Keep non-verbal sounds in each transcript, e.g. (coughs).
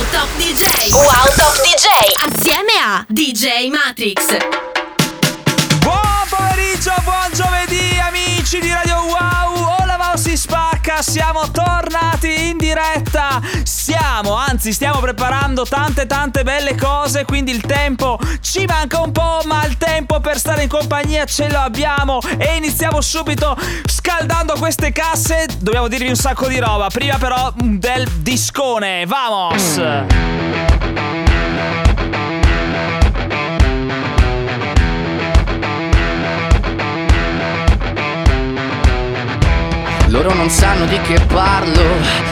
Wow Top DJ Wow Top DJ Assieme a DJ Matrix siamo tornati in diretta. Siamo, anzi stiamo preparando tante tante belle cose Quindi il tempo ci manca un po' Ma il tempo per stare in compagnia ce lo abbiamo. E iniziamo subito scaldando queste casse. Dobbiamo dirvi un sacco di roba. Prima però del discone, vamos! Loro non sanno di che parlo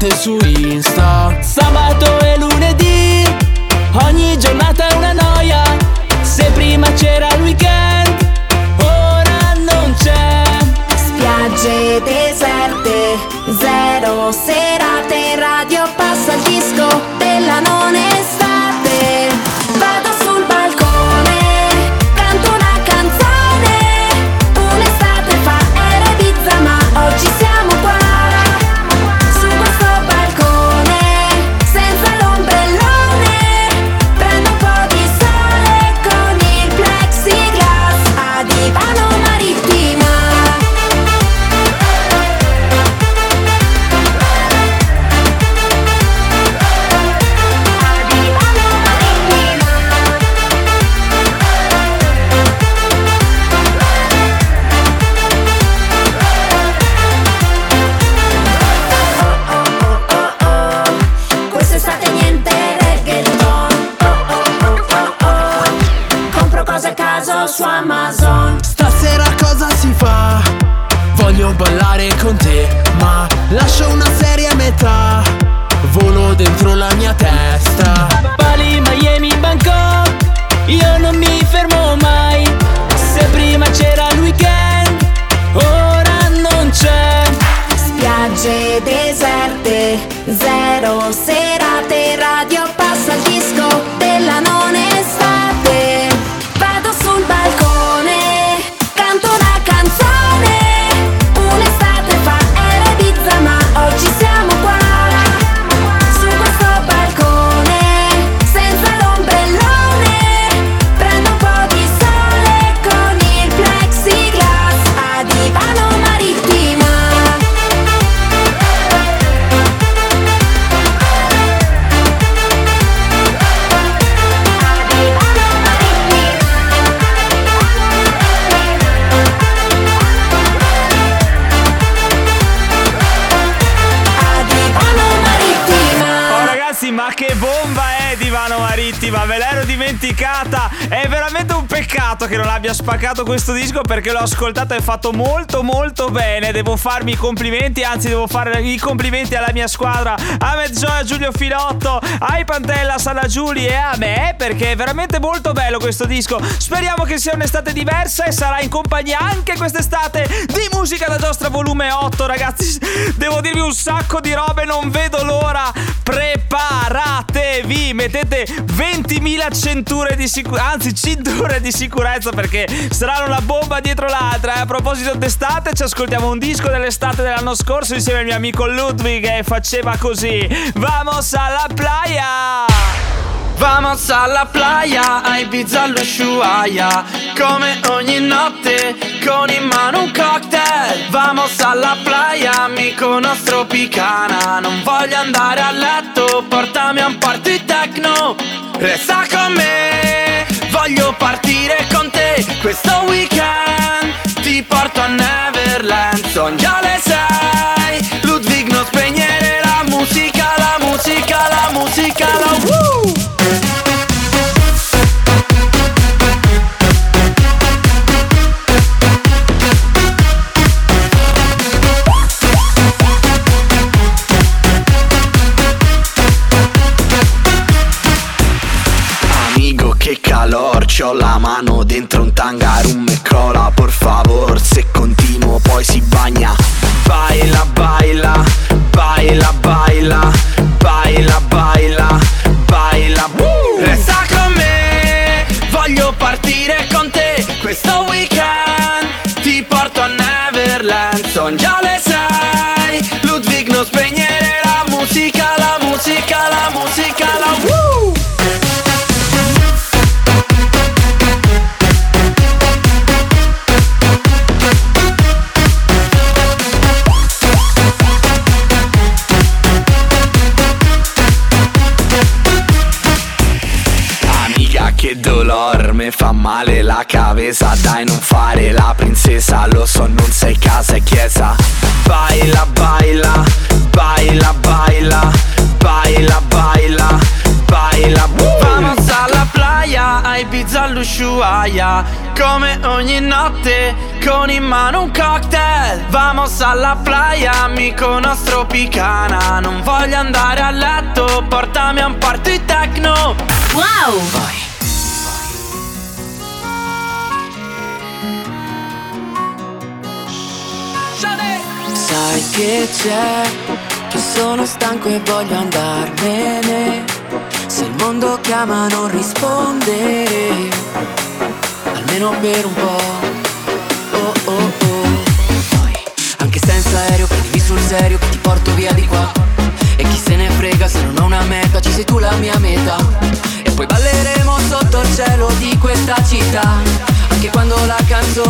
Faccio dirette spaccato questo disco perché l'ho ascoltato e fatto molto molto bene. Devo farmi i complimenti, anzi devo fare i complimenti alla mia squadra, a Mezzioia, Giulio Filotto, ai Pantella, Sala Giuli e a me perché è veramente molto bello questo disco. Speriamo che sia un'estate diversa e sarà in compagnia anche quest'estate di musica da giostra volume 8, ragazzi. Devo dirvi un sacco di robe, non vedo l'ora. Preparatevi, mettete 20.000 cinture di sicurezza, anzi cinture di sicurezza perché saranno una bomba dietro l'altra. E a proposito d'estate, ci ascoltiamo un disco dell'estate dell'anno scorso insieme al mio amico Ludwig che faceva così. Vamos alla playa! Vamos alla playa, a Ibiza all'Ushuaia Come ogni notte, con in mano un cocktail Vamos alla playa, amico nostro picana Non voglio andare a letto, portami a un party techno Resta con me, voglio partire con te. Questo weekend ti porto a Neverland. Son già le sei, Ludwig non spegnere la musica, la musica, la musica, la woo! C'ho la mano dentro un tangarum e cola, por favor, se continuo poi si bagna. Baila, baila, baila, baila, baila, baila, Come ogni notte, con in mano un cocktail. Vamos alla playa, amico nostro picana. Non voglio andare a letto, portami a un party techno. Wow! Sai che c'è, che sono stanco e voglio andarmene. Se il mondo chiama non rispondere Almeno per un po' Oh oh oh. Poi, anche senza aereo prendimi sul serio che ti porto via di qua. E chi se ne frega se non ho una meta ci sei tu la mia meta. E poi balleremo sotto il cielo di questa città. Anche quando la canzone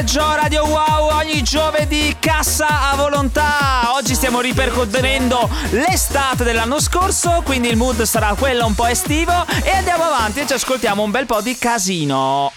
pomeriggio Radio Wow ogni giovedì cassa a volontà. Oggi stiamo ripercorrendo l'estate dell'anno scorso, quindi il mood sarà quello un po' estivo e andiamo avanti e ci ascoltiamo un bel po' di casino.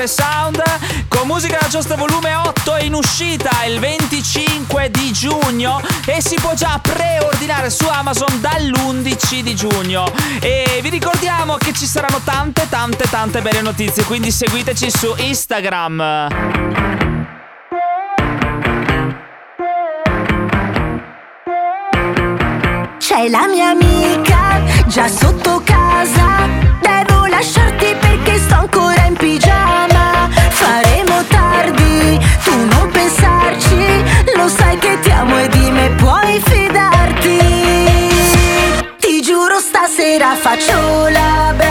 Cambiare sound con musica da giostra volume 8 in uscita il 25 di giugno e si può già preordinare su Amazon dall'11 di giugno. E vi ricordiamo che ci saranno tante tante tante belle notizie, quindi seguiteci su Instagram. C'è la mia amica già sotto e di me puoi fidarti. Ti giuro stasera faccio la brava.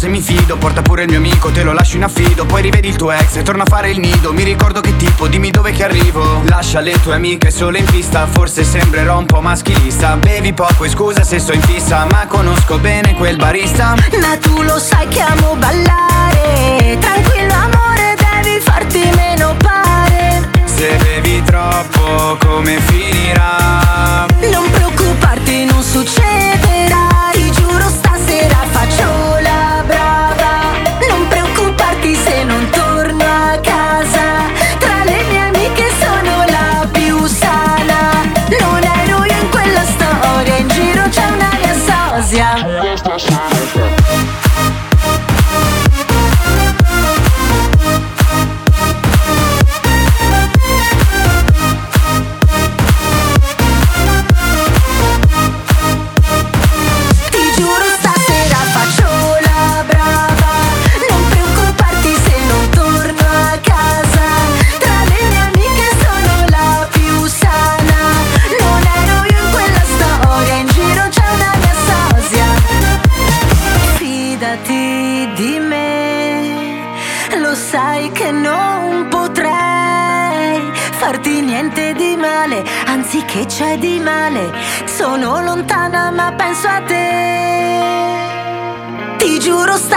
Se mi fido Porta pure il mio amico, te lo lascio in affido. Poi rivedi il tuo ex e torna a fare il nido. Mi ricordo che tipo, dimmi dove che arrivo. Lascia le tue amiche solo in pista. Forse sembrerò un po' maschilista. Bevi poco e scusa se sto in fissa Ma conosco bene quel barista. Ma tu lo sai che amo ballare. Tranquillo amore devi farti meno pare. Se bevi troppo come finirà? Non preoccuparti non succederà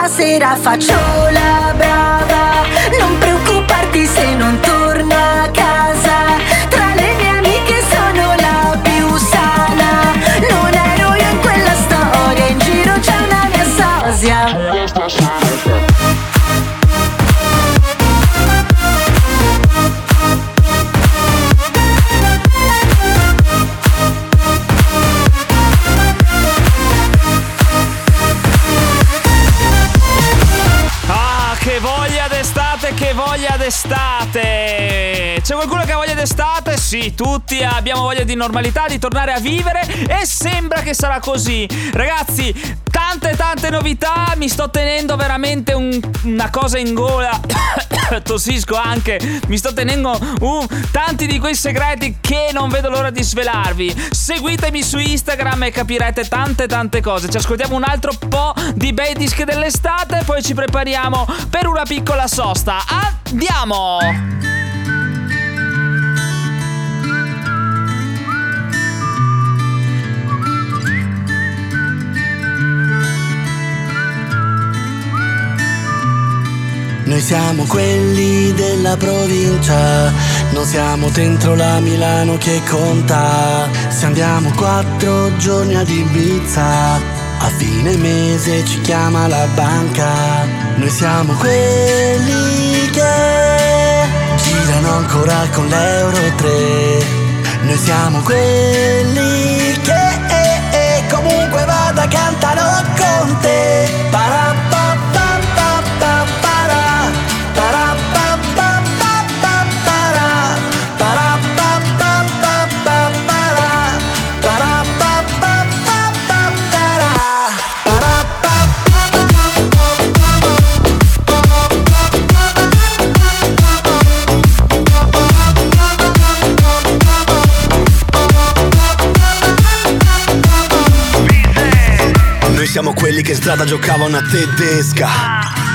stasera faccio la C'è qualcuno che ha voglia d'estate? Sì, tutti abbiamo voglia di normalità, di tornare a vivere e sembra che sarà così. Ragazzi, tante tante novità, mi sto tenendo veramente un- una cosa in gola. (coughs) Tossisco anche, mi sto tenendo uh, tanti di quei segreti che non vedo l'ora di svelarvi. Seguitemi su Instagram e capirete tante tante cose. Ci ascoltiamo un altro po' di bei dischi dell'estate poi ci prepariamo per una piccola sosta. Andiamo! Noi siamo quelli della provincia, non siamo dentro la Milano che conta. Se andiamo quattro giorni ad Ibiza, a fine mese ci chiama la banca. Noi siamo quelli che girano ancora con l'Euro 3. Noi siamo quelli che eh, eh, comunque vada cantano con te. Che in strada giocavano a tedesca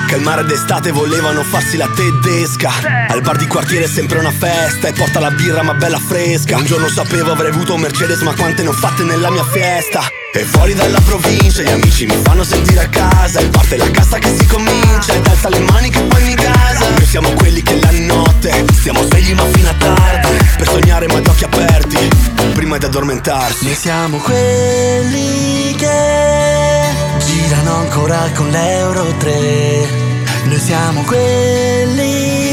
Che al mare d'estate volevano farsi la tedesca Al bar di quartiere è sempre una festa E porta la birra ma bella fresca. Un giorno sapevo avrei avuto un Mercedes Ma quante ne ho fatte nella mia fiesta. E fuori dalla provincia gli amici mi fanno sentire a casa. E parte la cassa che si comincia Ed alza le mani che poi mi casa Noi siamo quelli che la notte Stiamo svegli ma fino a tardi Per sognare ma gli occhi aperti Prima di addormentarsi. Noi siamo quelli che girano ancora con l'Euro 3. Noi siamo quelli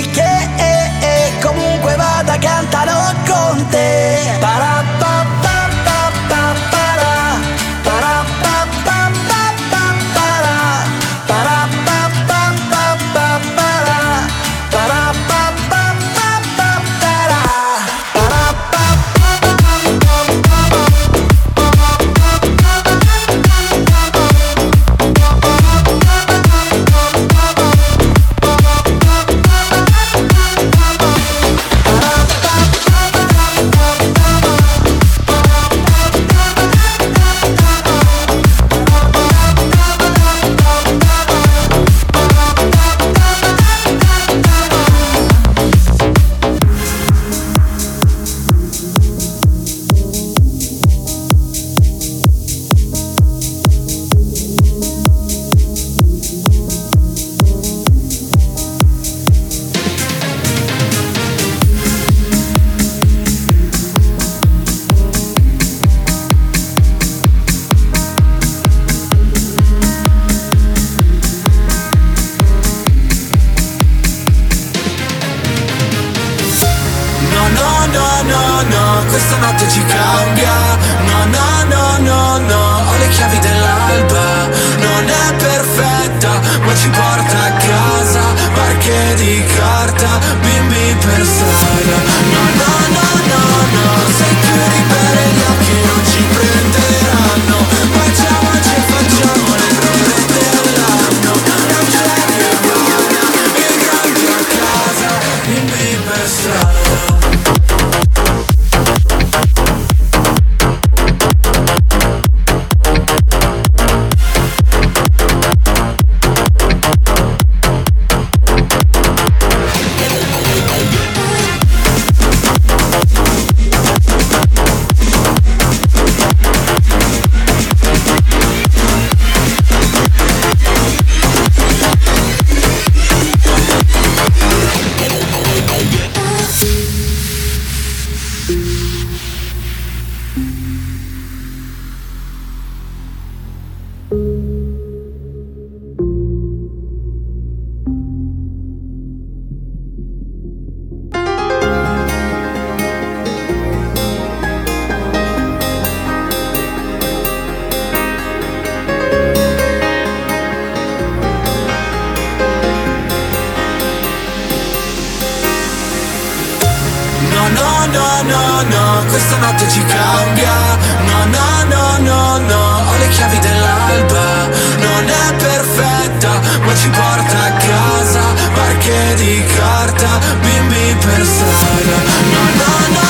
carta, bimbi per strada. No, no, no,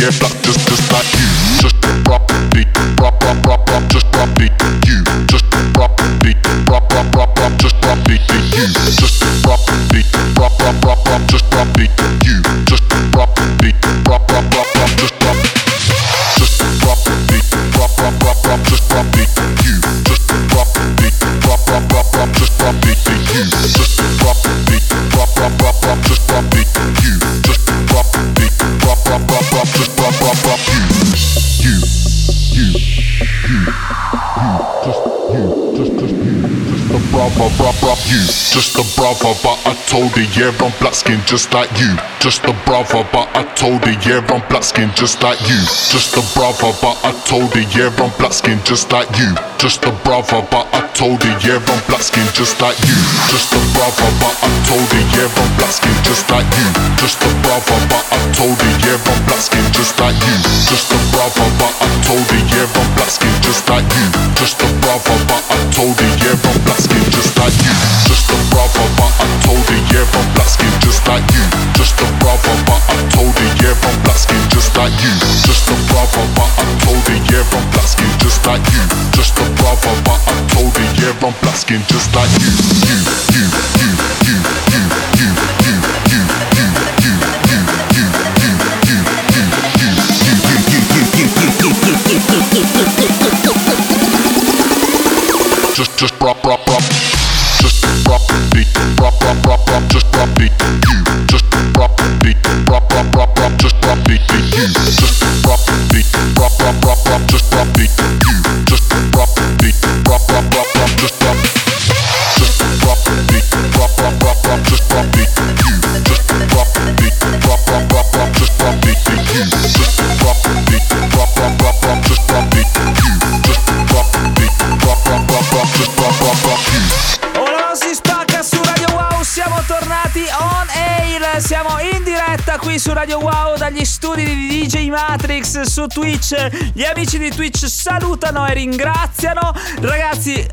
Yeah, just the brother, but I told her, yeah, I'm black skin just like you, just the brother, but I told her, yeah, I'm black skin just like you, just the brother, but I told her, yeah, I'm black skin just like you, just the brother, but told her, yeah, I'm black skin just like you, just the brother, but I told her, yeah, I'm black skin just like you, just the brother, but I told her, yeah, I'm black skin just like you, just the brother, but I told her, yeah, I'm black skin just like you, just the brother, but I told her, yeah, I'm black skin just like you, just the brother, but I told her, yeah, I'm black skin just like you, just the brother, but I told her, yeah, I'm black skin just like you, just the brother, but I told her, yeah, I'm black skin just like you, just the brother, but I told her, yeah, I'm black skin just like you, you, you, you, you, you, you, you, you, you, you, you, you, just just rock rock rock just su Twitch. Gli amici di Twitch salutano e ringraziano. Ragazzi,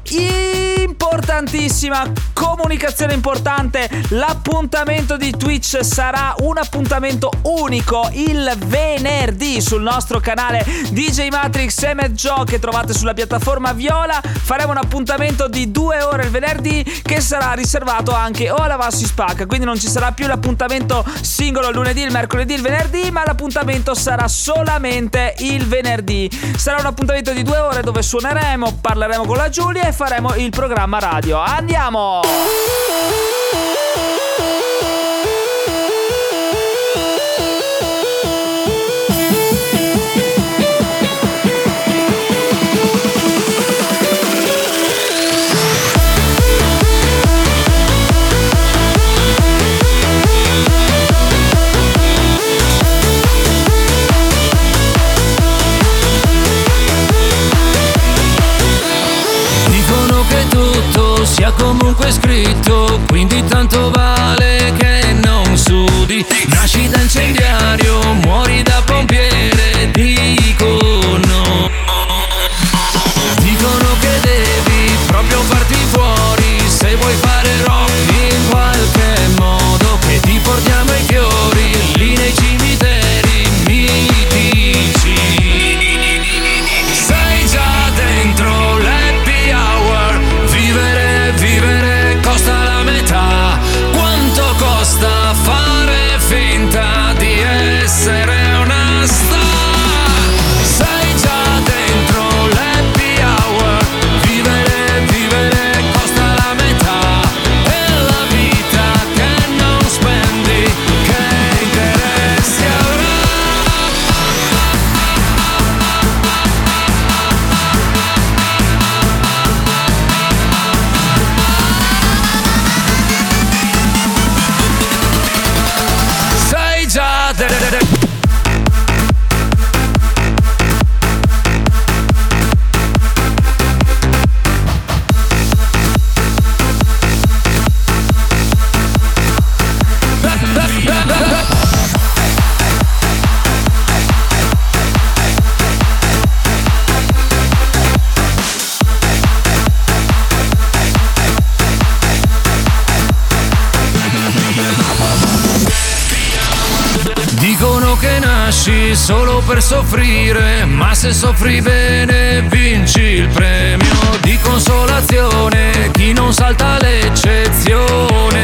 importantissima comunicazione importante. L'appuntamento di Twitch sarà un appuntamento unico il venerdì sul nostro canale DJ Matrix e Joe che trovate sulla piattaforma Viola. Faremo un appuntamento di due ore il venerdì che sarà riservato anche o alla Vassi Spacca. Quindi non ci sarà più l'appuntamento singolo il lunedì, il mercoledì, il venerdì, ma l'appuntamento sarà solamente il venerdì. Sarà un appuntamento di due ore dove suoneremo, parleremo con la Giulia e faremo il programma radio. Andiamo! Oh, solo per soffrire, ma se soffri bene vinci il premio di consolazione, chi non salta l'eccezione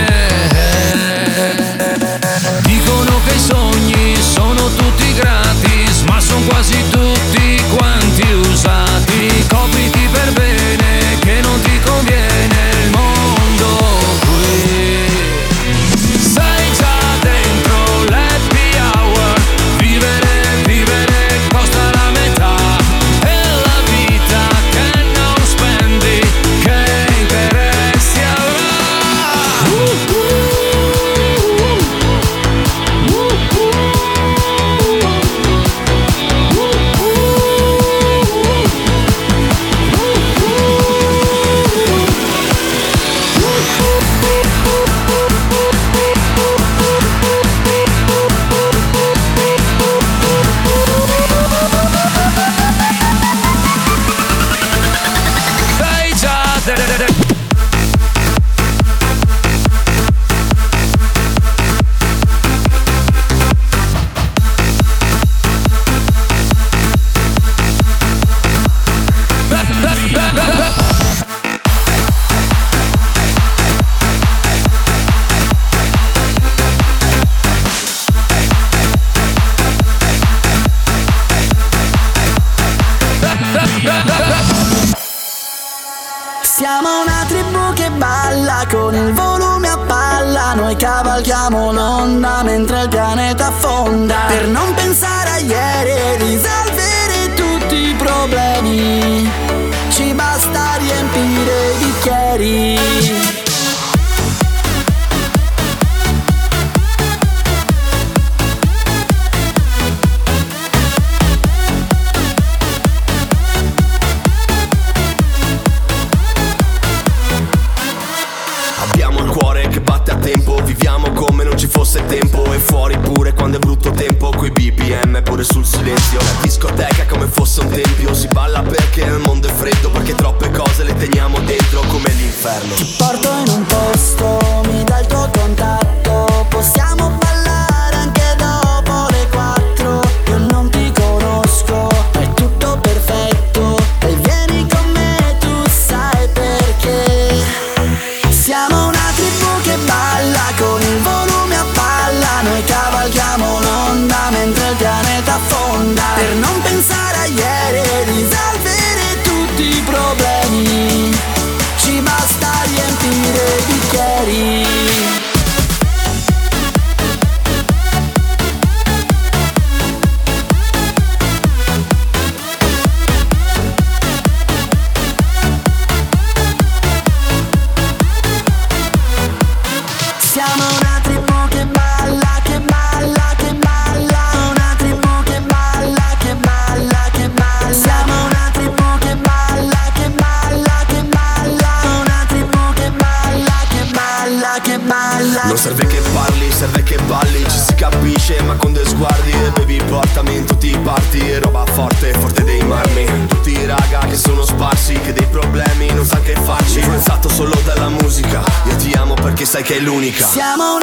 è l'unica. Siamo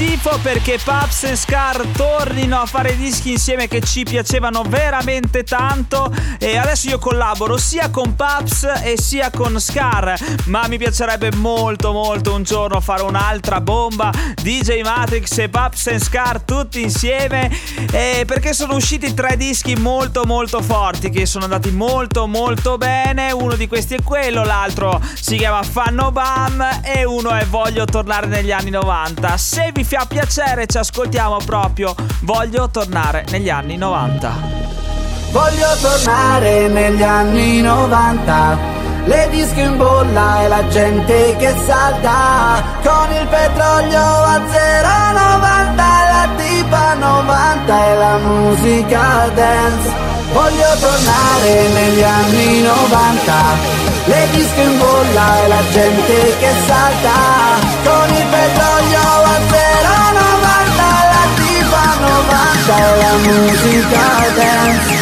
Ti schifo perché Paps e Scar tornino a fare dischi insieme che ci piacevano veramente tanto. E adesso io collaboro sia con Paps e sia con Scar, ma mi piacerebbe molto molto un giorno fare un'altra bomba. DJ Matrix e Paps e Scar tutti insieme. Eh, perché sono usciti tre dischi molto molto forti che sono andati molto molto bene, uno di questi è quello, l'altro si chiama Fanno Bam. E uno è Voglio tornare negli anni 90. Se vi, fia- piacere, ci ascoltiamo proprio. Voglio tornare negli anni 90. Voglio tornare negli anni 90. Le disco in bolla e la gente che salta Con il petrolio a 0,90 La tipa 90 e la musica dance Voglio tornare negli anni 90, le disco in bolla e la gente che salta con il petrolio a 0,90 la tipa 90 e la musica dance.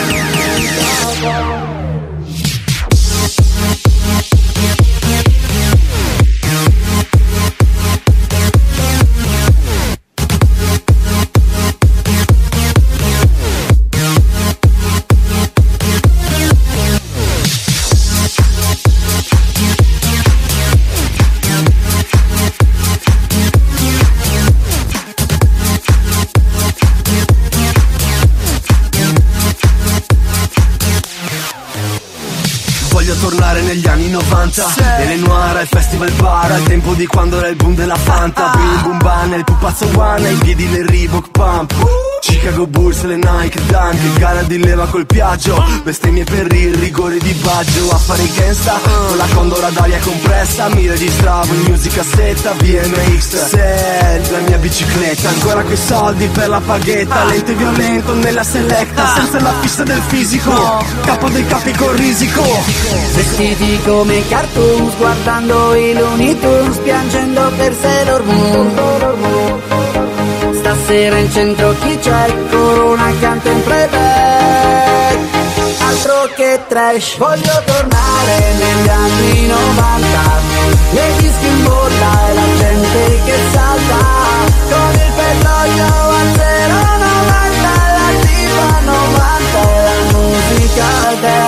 90 Nelle noir al festival bar Al tempo di quando era il boom della Fanta. Bim boom ban, il pupazzo one Ai piedi le Reebok Pump Chicago Bulls, le Nike Dunk Gara di leva col piaggio. Bestemmie per il rigore di Baggio A fare gangsta Con la condora d'aria compressa Mi registravo in music cassetta BMX Set, la mia bicicletta Ancora quei soldi per la paghetta Lento e violento nella selecta Senza la fissa del fisico Capo dei capi con risico. Vestiti come cartoons guardando i Looney Tunes piangendo per Sailor Moon Stasera in centro chi c'è? Corona accanto in playback Altro che trash Voglio tornare negli anni 90 Le dischi in bolla e la gente che salta. Con il petrolio a 0,90 La tipa 90 e la musica dance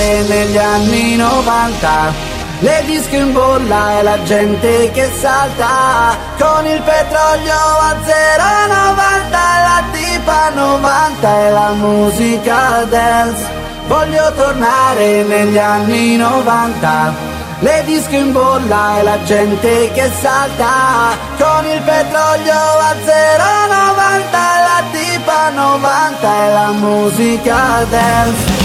tornare negli anni 90 Le disco in bolla e la gente che salta. Con il petrolio a 0,90 La tipa 90 e la musica dance. Voglio tornare negli anni 90 le disco in bolla e la gente che salta. Con il petrolio a 0,90 La tipa 90 e la musica dance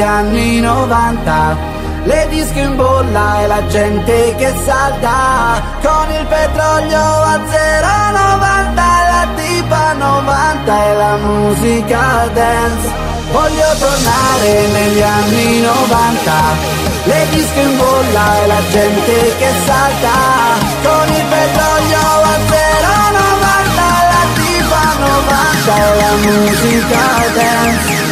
negli anni 90 Le disco in bolla e la gente che salta. Con il petrolio a 0,90 La tipa 90 e la musica dance. Voglio tornare negli anni 90 Le disco in bolla e la gente che salta. Con il petrolio a 0,90 La tipa 90 e la musica dance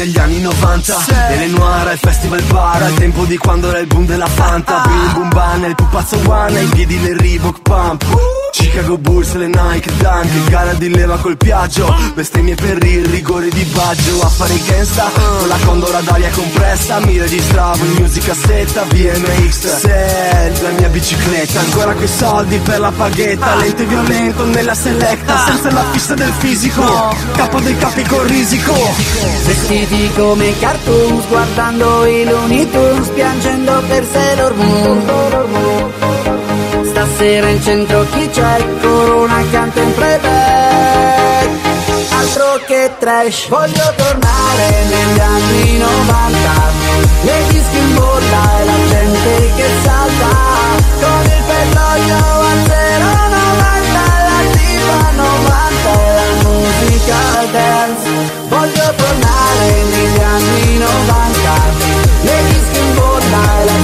tornare negli anni 90 Nelle noir al festival bar Al tempo di quando era il boom della Fanta. Bim boom ban, il pupazzo one Ai piedi le Reebok Pump. Chicago Bulls, le Nike Dunk Gara di leva col piaggio. Bestemmie per il rigore di Baggio Affari gangsta Con la condora d'aria compressa Mi registravo in music cassetta BMX Set, la mia bicicletta Ancora quei soldi per la paghetta. Lento e violento nella selecta Senza la fissa del fisico. Capo dei capi con risico. Vestiti come cartoons Guardando i Looney Tunes Piangendo per Sailor Moon. Stasera in centro chi c'è? Corona accanto in playback Altro che trash Voglio tornare negli anni 90 Le dischi in bolla e la gente che salta. Con il petrolio a 0,90 La tipa 90 e la musica dance. Voglio tornare negli anni 90 Le dischi in bolla e la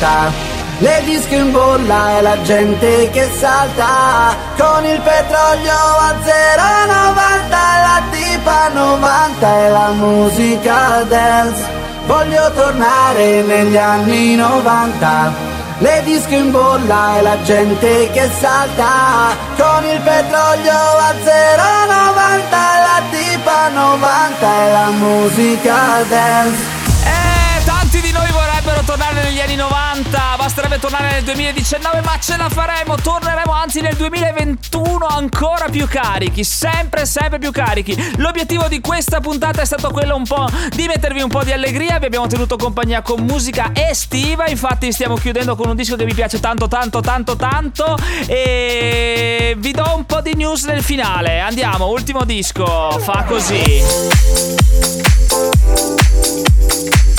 90 Le disco in bolla e la gente che salta. Con il petrolio a 0,90 La tipa 90 e la musica dance. Voglio tornare negli anni 90 le disco in bolla e la gente che salta. Con il petrolio a 0,90 La tipa 90 e la musica dance. Eh, tanti di noi vorrebbero tornare negli anni 90, basterebbe tornare nel 2019, ma ce la faremo, torneremo anzi nel 2021 ancora più carichi, sempre sempre più carichi. L'obiettivo di questa puntata è stato quello un po' di mettervi un po' di allegria, vi abbiamo tenuto compagnia con musica estiva, infatti stiamo chiudendo con un disco che mi piace tanto tanto tanto tanto e vi do un po' di news nel finale. Andiamo, ultimo disco, fa così.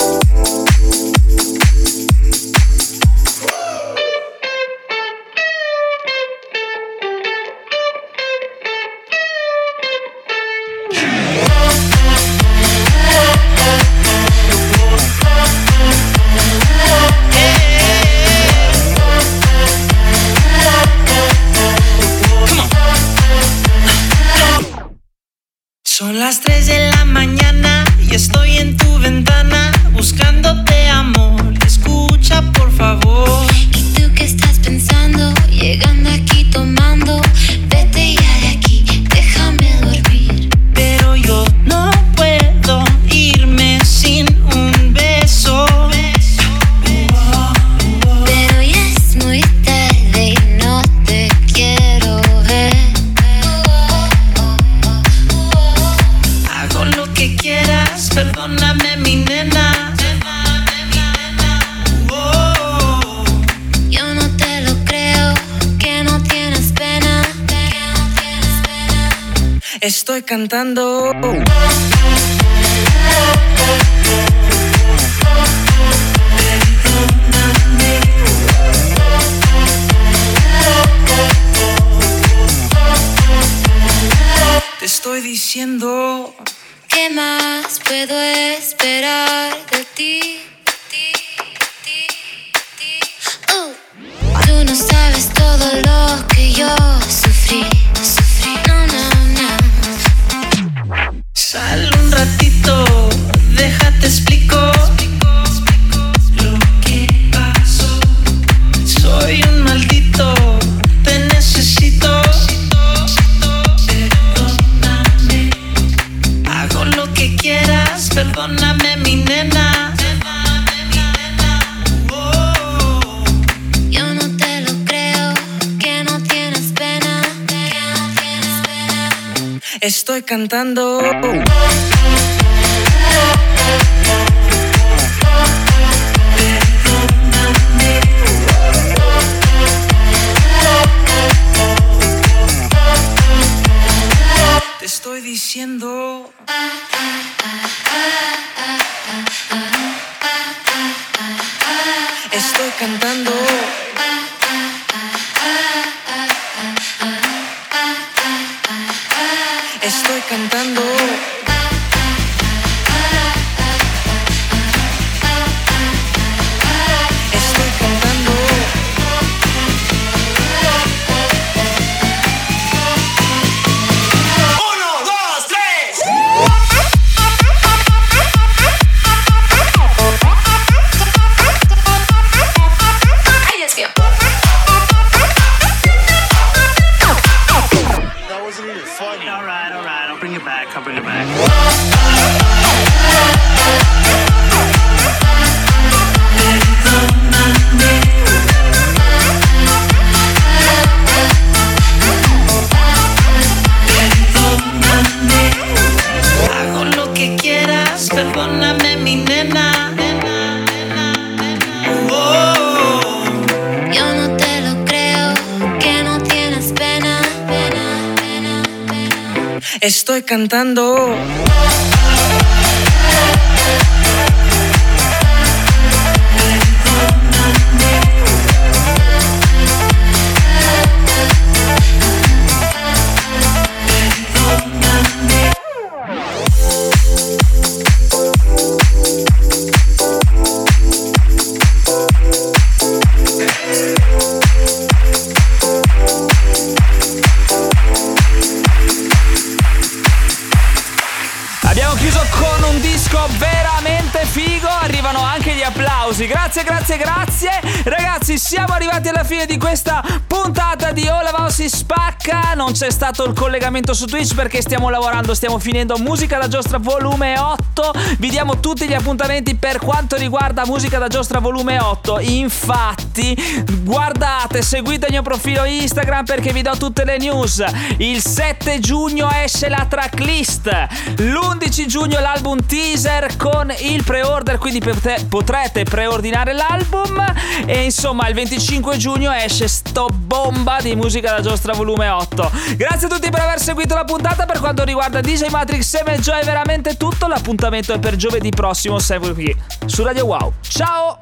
Son Thank you. Cantando. Cantando. Perdóname mi nena. Oh. Yo no te lo creo, que no tienes pena. Estoy cantando. Non c'è stato il collegamento su Twitch perché stiamo lavorando, stiamo finendo Musica da Giostra volume 8. Vi diamo tutti gli appuntamenti per quanto riguarda Musica da Giostra volume 8. Infatti, guardate, seguite il mio profilo Instagram perché vi do tutte le news. Il 7 giugno esce la tracklist. L'11 giugno l'album teaser con il pre-order, quindi potrete preordinare l'album. E insomma, il 25 giugno esce sto bomba di musica da giostra volume 8. Grazie a tutti per aver seguito la puntata. Per quanto riguarda DJ Matrix e Joe è veramente tutto. L'appuntamento è per giovedì prossimo, sempre qui su Radio Wow. Ciao!